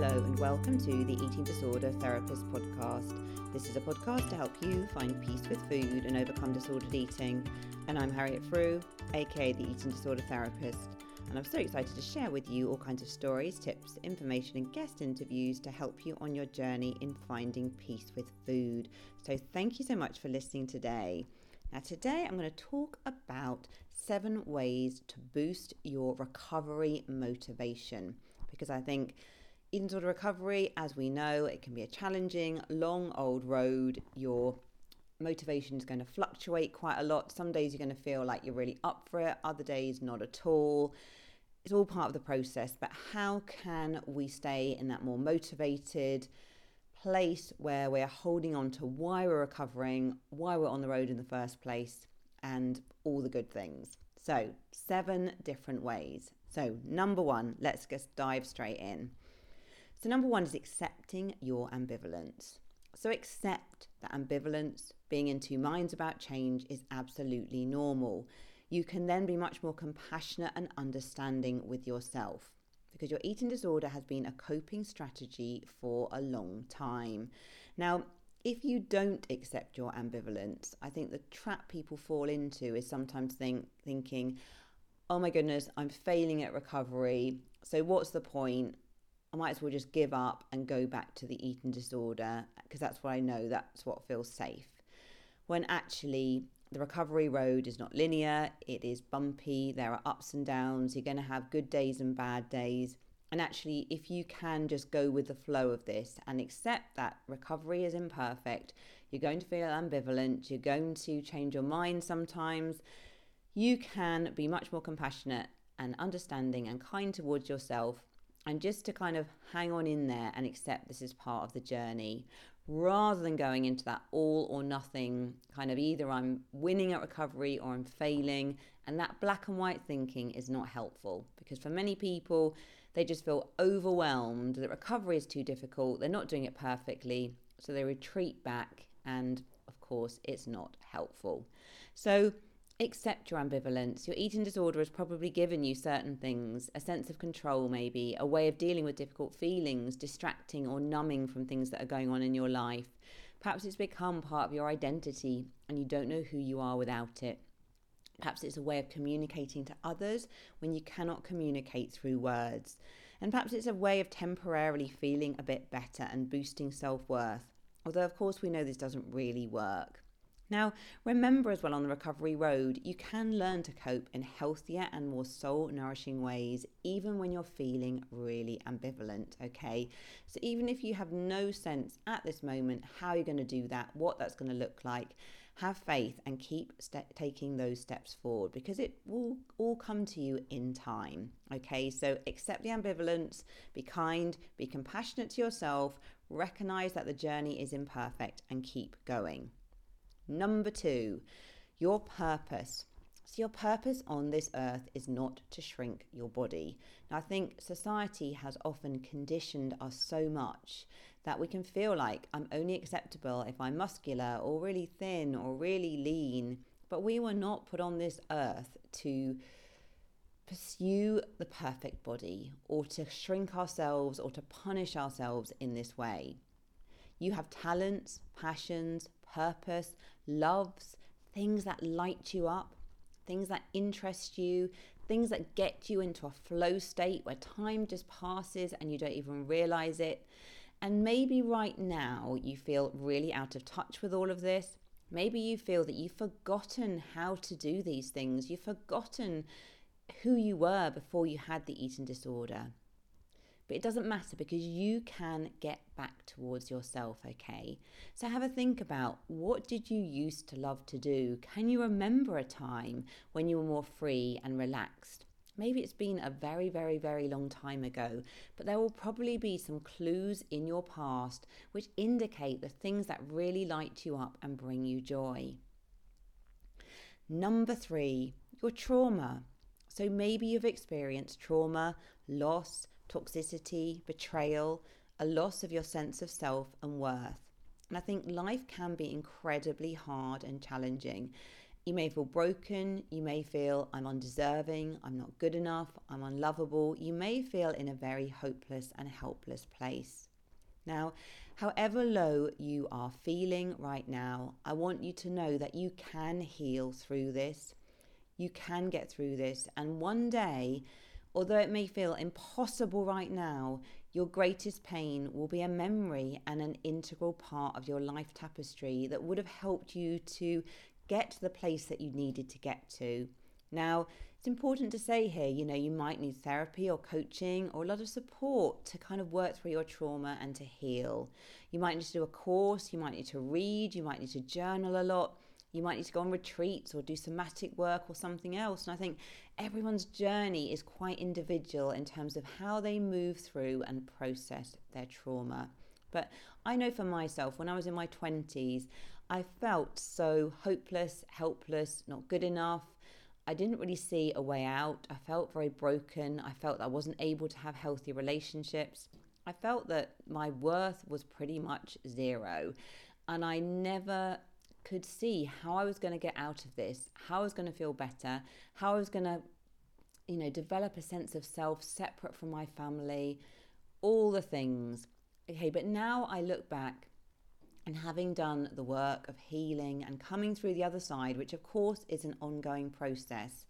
Hello, and welcome to the Eating Disorder Therapist podcast. This is a podcast to help you find peace with food and overcome disordered eating. And I'm Harriet Frew, aka the Eating Disorder Therapist. And I'm so excited to share with you all kinds of stories, tips, information, and guest interviews to help you on your journey in finding peace with food. So, thank you so much for listening today. Now, today I'm going to talk about seven ways to boost your recovery motivation because I think eating disorder recovery, as we know, it can be a challenging, long, old road. Your motivation is going to fluctuate quite a lot. Some days you're going to feel like you're really up for it, other days, not at all. It's all part of the process, but how can we stay in that more motivated, place where we're holding on to why we're recovering, why we're on the road in the first place, and all the good things. So, seven different ways. So, number one, let's just dive straight in. So, number one is accepting your ambivalence. So, accept that ambivalence, being in two minds about change, is absolutely normal. You can then be much more compassionate and understanding with yourself because your eating disorder has been a coping strategy for a long time. Now, if you don't accept your ambivalence, I think the trap people fall into is sometimes think, thinking, oh my goodness, I'm failing at recovery. So, what's the point? Might as well just give up and go back to the eating disorder because that's what I know, that's what feels safe. When actually, the recovery road is not linear, it is bumpy, there are ups and downs, you're going to have good days and bad days. And actually, if you can just go with the flow of this and accept that recovery is imperfect, you're going to feel ambivalent, you're going to change your mind sometimes, you can be much more compassionate and understanding and kind towards yourself. And just to kind of hang on in there and accept this is part of the journey rather than going into that all or nothing kind of either I'm winning at recovery or I'm failing. And that black and white thinking is not helpful because for many people, they just feel overwhelmed that recovery is too difficult, they're not doing it perfectly, so they retreat back, and of course, it's not helpful. So, accept your ambivalence. Your eating disorder has probably given you certain things a sense of control, maybe, a way of dealing with difficult feelings, distracting or numbing from things that are going on in your life. Perhaps it's become part of your identity and you don't know who you are without it. Perhaps it's a way of communicating to others when you cannot communicate through words. And perhaps it's a way of temporarily feeling a bit better and boosting self worth. Although, of course, we know this doesn't really work. Now, remember as well on the recovery road, you can learn to cope in healthier and more soul nourishing ways, even when you're feeling really ambivalent, okay? So, even if you have no sense at this moment how you're going to do that, what that's going to look like, have faith and keep st- taking those steps forward because it will all come to you in time, okay? So, accept the ambivalence, be kind, be compassionate to yourself, recognize that the journey is imperfect, and keep going. Number two, your purpose. So, your purpose on this earth is not to shrink your body. Now, I think society has often conditioned us so much that we can feel like I'm only acceptable if I'm muscular or really thin or really lean. But we were not put on this earth to pursue the perfect body or to shrink ourselves or to punish ourselves in this way. You have talents, passions, purpose, loves, things that light you up, things that interest you, things that get you into a flow state where time just passes and you don't even realize it. And maybe right now you feel really out of touch with all of this. Maybe you feel that you've forgotten how to do these things. You've forgotten who you were before you had the eating disorder. But it doesn't matter because you can get back towards yourself, okay? So have a think about what did you used to love to do? Can you remember a time when you were more free and relaxed? Maybe it's been a very, very, very long time ago, but there will probably be some clues in your past which indicate the things that really light you up and bring you joy. Number three, your trauma. So maybe you've experienced trauma, loss, toxicity, betrayal, a loss of your sense of self and worth. And I think life can be incredibly hard and challenging. You may feel broken. You may feel I'm undeserving, I'm not good enough, I'm unlovable. You may feel in a very hopeless and helpless place. Now, however low you are feeling right now, I want you to know that you can heal through this. You can get through this. And one day, although it may feel impossible right now, your greatest pain will be a memory and an integral part of your life tapestry that would have helped you to get to the place that you needed to get to. Now, it's important to say here, you know, you might need therapy or coaching or a lot of support to kind of work through your trauma and to heal. You might need to do a course, you might need to read, you might need to journal a lot. You might need to go on retreats or do somatic work or something else. And I think everyone's journey is quite individual in terms of how they move through and process their trauma. But I know for myself, when I was in my 20s, I felt so hopeless, helpless, not good enough. I didn't really see a way out. I felt very broken. I felt I wasn't able to have healthy relationships. I felt that my worth was pretty much zero. And I never could see how I was going to get out of this, how I was going to feel better, how I was going to, you know, develop a sense of self separate from my family, all the things. Okay, but now I look back and having done the work of healing and coming through the other side, which of course is an ongoing process,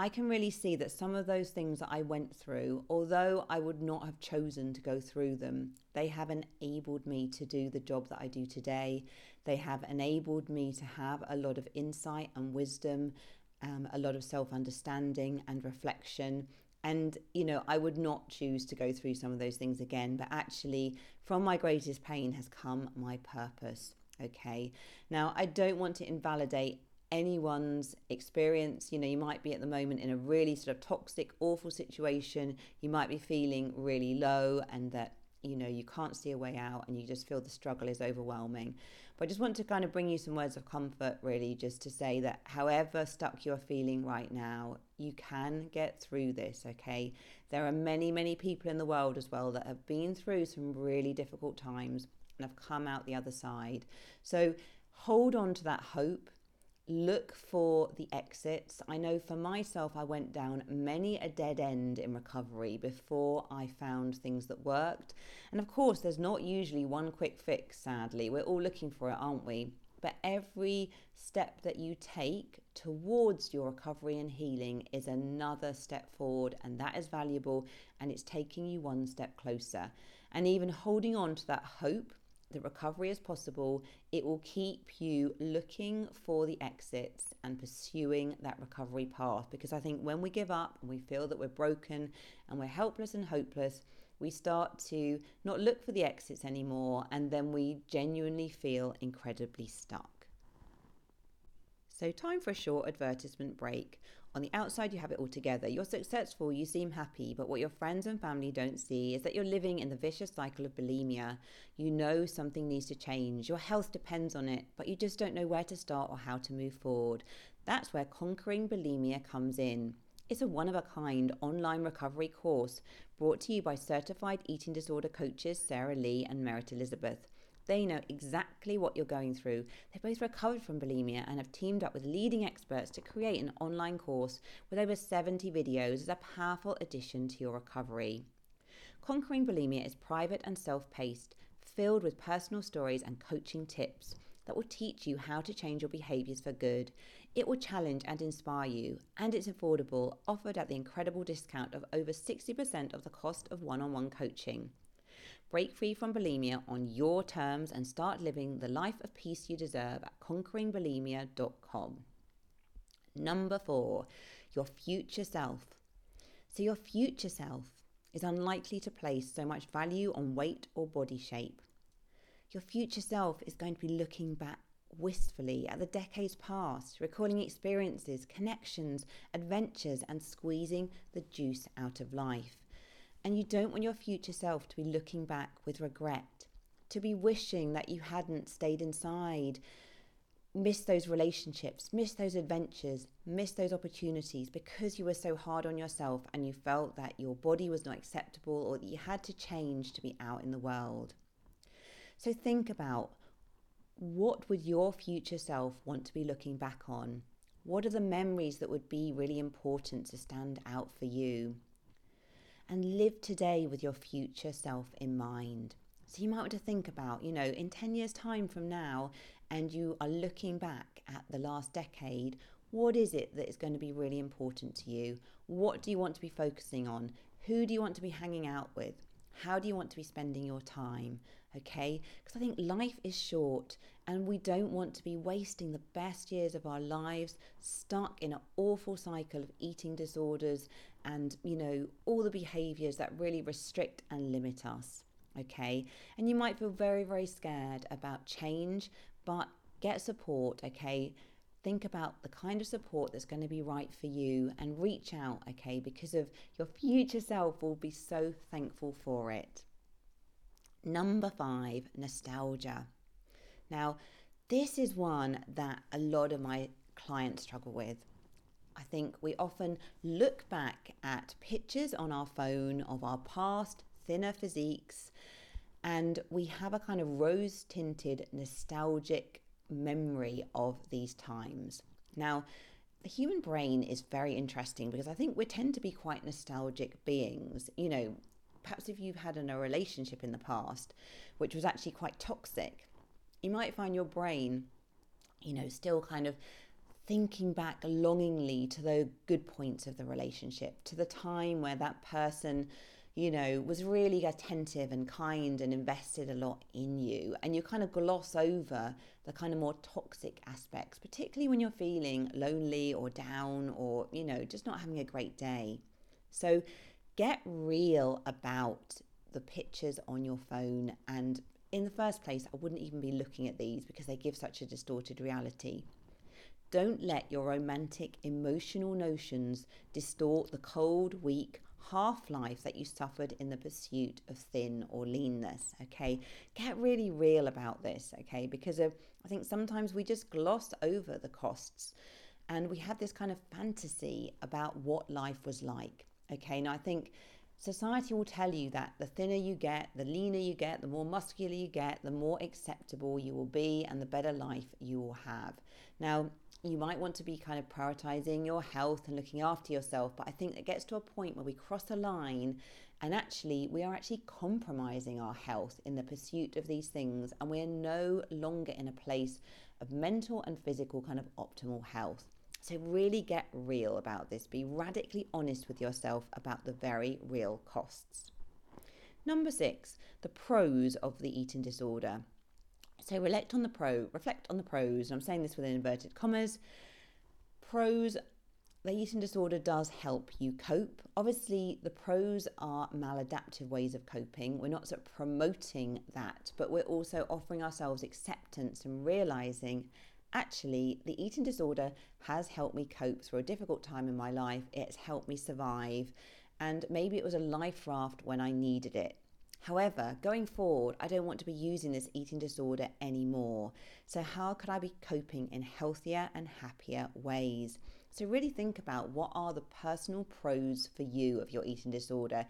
I can really see that some of those things that I went through, although I would not have chosen to go through them, they have enabled me to do the job that I do today. They have enabled me to have a lot of insight and wisdom, um, a lot of self understanding and reflection, and, you know, I would not choose to go through some of those things again, but actually, from my greatest pain has come my purpose. Okay. Now, I don't want to invalidate anyone's experience. You know, you might be at the moment in a really sort of toxic, awful situation. You might be feeling really low and that, you know, you can't see a way out and you just feel the struggle is overwhelming. But I just want to kind of bring you some words of comfort, really, just to say that however stuck you're feeling right now, you can get through this, okay? There are many, many people in the world as well that have been through some really difficult times and have come out the other side. So hold on to that hope look for the exits. I know for myself, I went down many a dead end in recovery before I found things that worked. And of course, there's not usually one quick fix, sadly. We're all looking for it, aren't we? But every step that you take towards your recovery and healing is another step forward, and that is valuable and it's taking you one step closer. And even holding on to that hope the recovery is possible, it will keep you looking for the exits and pursuing that recovery path. Because I think when we give up and we feel that we're broken and we're helpless and hopeless, we start to not look for the exits anymore, and then we genuinely feel incredibly stuck. So, time for a short advertisement break. On the outside, you have it all together. You're successful, you seem happy, but what your friends and family don't see is that you're living in the vicious cycle of bulimia. You know something needs to change. Your health depends on it, but you just don't know where to start or how to move forward. That's where Conquering Bulimia comes in. It's a one of a kind online recovery course brought to you by certified eating disorder coaches Sarah Lee and Merit Elizabeth. They know exactly what you're going through. They've both recovered from bulimia and have teamed up with leading experts to create an online course with over 70 videos as a powerful addition to your recovery. Conquering Bulimia is private and self paced, filled with personal stories and coaching tips that will teach you how to change your behaviors for good. It will challenge and inspire you, and it's affordable, offered at the incredible discount of over 60% of the cost of one on one coaching. Break free from bulimia on your terms and start living the life of peace you deserve at conqueringbulimia.com. Number four, your future self. So, your future self is unlikely to place so much value on weight or body shape. Your future self is going to be looking back wistfully at the decades past, recalling experiences, connections, adventures, and squeezing the juice out of life. And you don't want your future self to be looking back with regret, to be wishing that you hadn't stayed inside, missed those relationships, missed those adventures, missed those opportunities because you were so hard on yourself and you felt that your body was not acceptable or that you had to change to be out in the world. So think about what would your future self want to be looking back on? What are the memories that would be really important to stand out for you? And live today with your future self in mind. So you might want to think about, you know, in 10 years' time from now, and you are looking back at the last decade, what is it that is going to be really important to you? What do you want to be focusing on? Who do you want to be hanging out with? How do you want to be spending your time? Okay, because I think life is short and we don't want to be wasting the best years of our lives stuck in an awful cycle of eating disorders and, you know, all the behaviors that really restrict and limit us. Okay, and you might feel very, very scared about change, but get support. Okay, think about the kind of support that's going to be right for you and reach out, okay, because of your future self will be so thankful for it. Number five, nostalgia. Now, this is one that a lot of my clients struggle with. I think we often look back at pictures on our phone of our past thinner physiques and we have a kind of rose tinted nostalgic memory of these times. Now, the human brain is very interesting because I think we tend to be quite nostalgic beings. You know, perhaps if you've had in a relationship in the past which was actually quite toxic, you might find your brain, you know, still kind of thinking back longingly to the good points of the relationship, to the time where that person you know, was really attentive and kind and invested a lot in you. And you kind of gloss over the kind of more toxic aspects, particularly when you're feeling lonely or down or, you know, just not having a great day. So get real about the pictures on your phone. And in the first place, I wouldn't even be looking at these because they give such a distorted reality. Don't let your romantic emotional notions distort the cold, weak, half life that you suffered in the pursuit of thin or leanness. Okay, get really real about this. Okay, because of, I think sometimes we just gloss over the costs and we have this kind of fantasy about what life was like. Okay, now I think society will tell you that the thinner you get, the leaner you get, the more muscular you get, the more acceptable you will be and the better life you will have. Now, you might want to be kind of prioritizing your health and looking after yourself, but I think it gets to a point where we cross a line and actually we are actually compromising our health in the pursuit of these things and we're no longer in a place of mental and physical kind of optimal health. So, really get real about this. Be radically honest with yourself about the very real costs. Number six, the pros of the eating disorder. So reflect on the pro, reflect on the pros, and I'm saying this with inverted commas. Pros, the eating disorder does help you cope. Obviously, the pros are maladaptive ways of coping. We're not sort of promoting that, but we're also offering ourselves acceptance and realizing actually the eating disorder has helped me cope through a difficult time in my life. It's helped me survive. And maybe it was a life raft when I needed it. However, going forward, I don't want to be using this eating disorder anymore. So, how could I be coping in healthier and happier ways? So, really think about what are the personal pros for you of your eating disorder.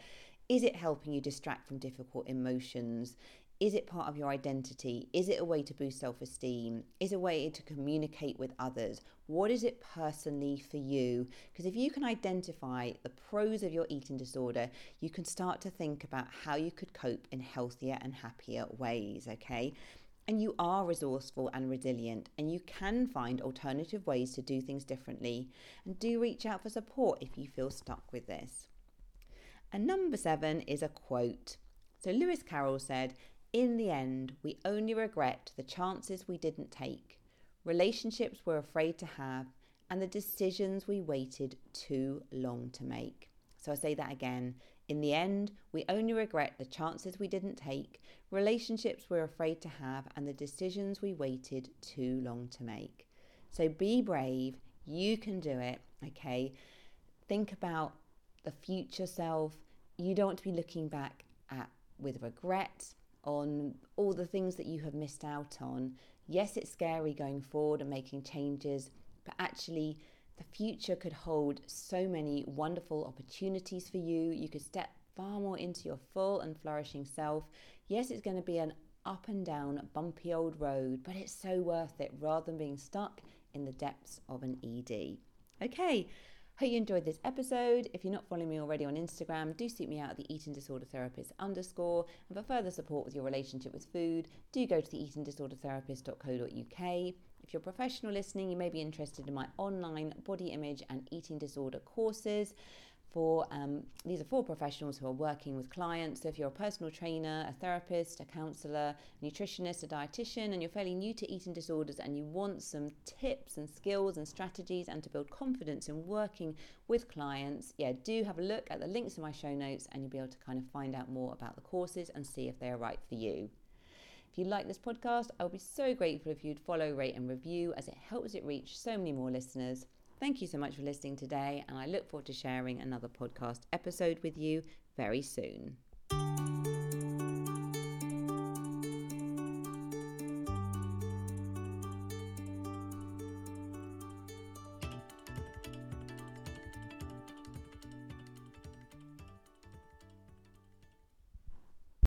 Is it helping you distract from difficult emotions? Is it part of your identity? Is it a way to boost self esteem? Is it a way to communicate with others? What is it personally for you? Because if you can identify the pros of your eating disorder, you can start to think about how you could cope in healthier and happier ways, okay? And you are resourceful and resilient, and you can find alternative ways to do things differently. And do reach out for support if you feel stuck with this. And number seven is a quote. So Lewis Carroll said, in the end, we only regret the chances we didn't take, relationships we're afraid to have, and the decisions we waited too long to make. So I say that again. In the end, we only regret the chances we didn't take, relationships we're afraid to have, and the decisions we waited too long to make. So be brave. You can do it. Okay. Think about the future self. You don't want to be looking back at with regret on all the things that you have missed out on. Yes, it's scary going forward and making changes, but actually, the future could hold so many wonderful opportunities for you. You could step far more into your full and flourishing self. Yes, it's going to be an up and down, bumpy old road, but it's so worth it rather than being stuck in the depths of an ED. Okay, Hope you enjoyed this episode. If you're not following me already on Instagram, do seek me out at the eating disorder therapist underscore. And for further support with your relationship with food, do go to the eatingdisordertherapist.co.uk. If you're professional listening, you may be interested in my online body image and eating disorder courses for um, these are for professionals who are working with clients. So if you're a personal trainer, a therapist, a counselor, a nutritionist, a dietitian, and you're fairly new to eating disorders and you want some tips and skills and strategies and to build confidence in working with clients, yeah, do have a look at the links in my show notes and you'll be able to kind of find out more about the courses and see if they are right for you. If you like this podcast, I would be so grateful if you'd follow, rate, and review as it helps it reach so many more listeners. Thank you so much for listening today, and I look forward to sharing another podcast episode with you very soon.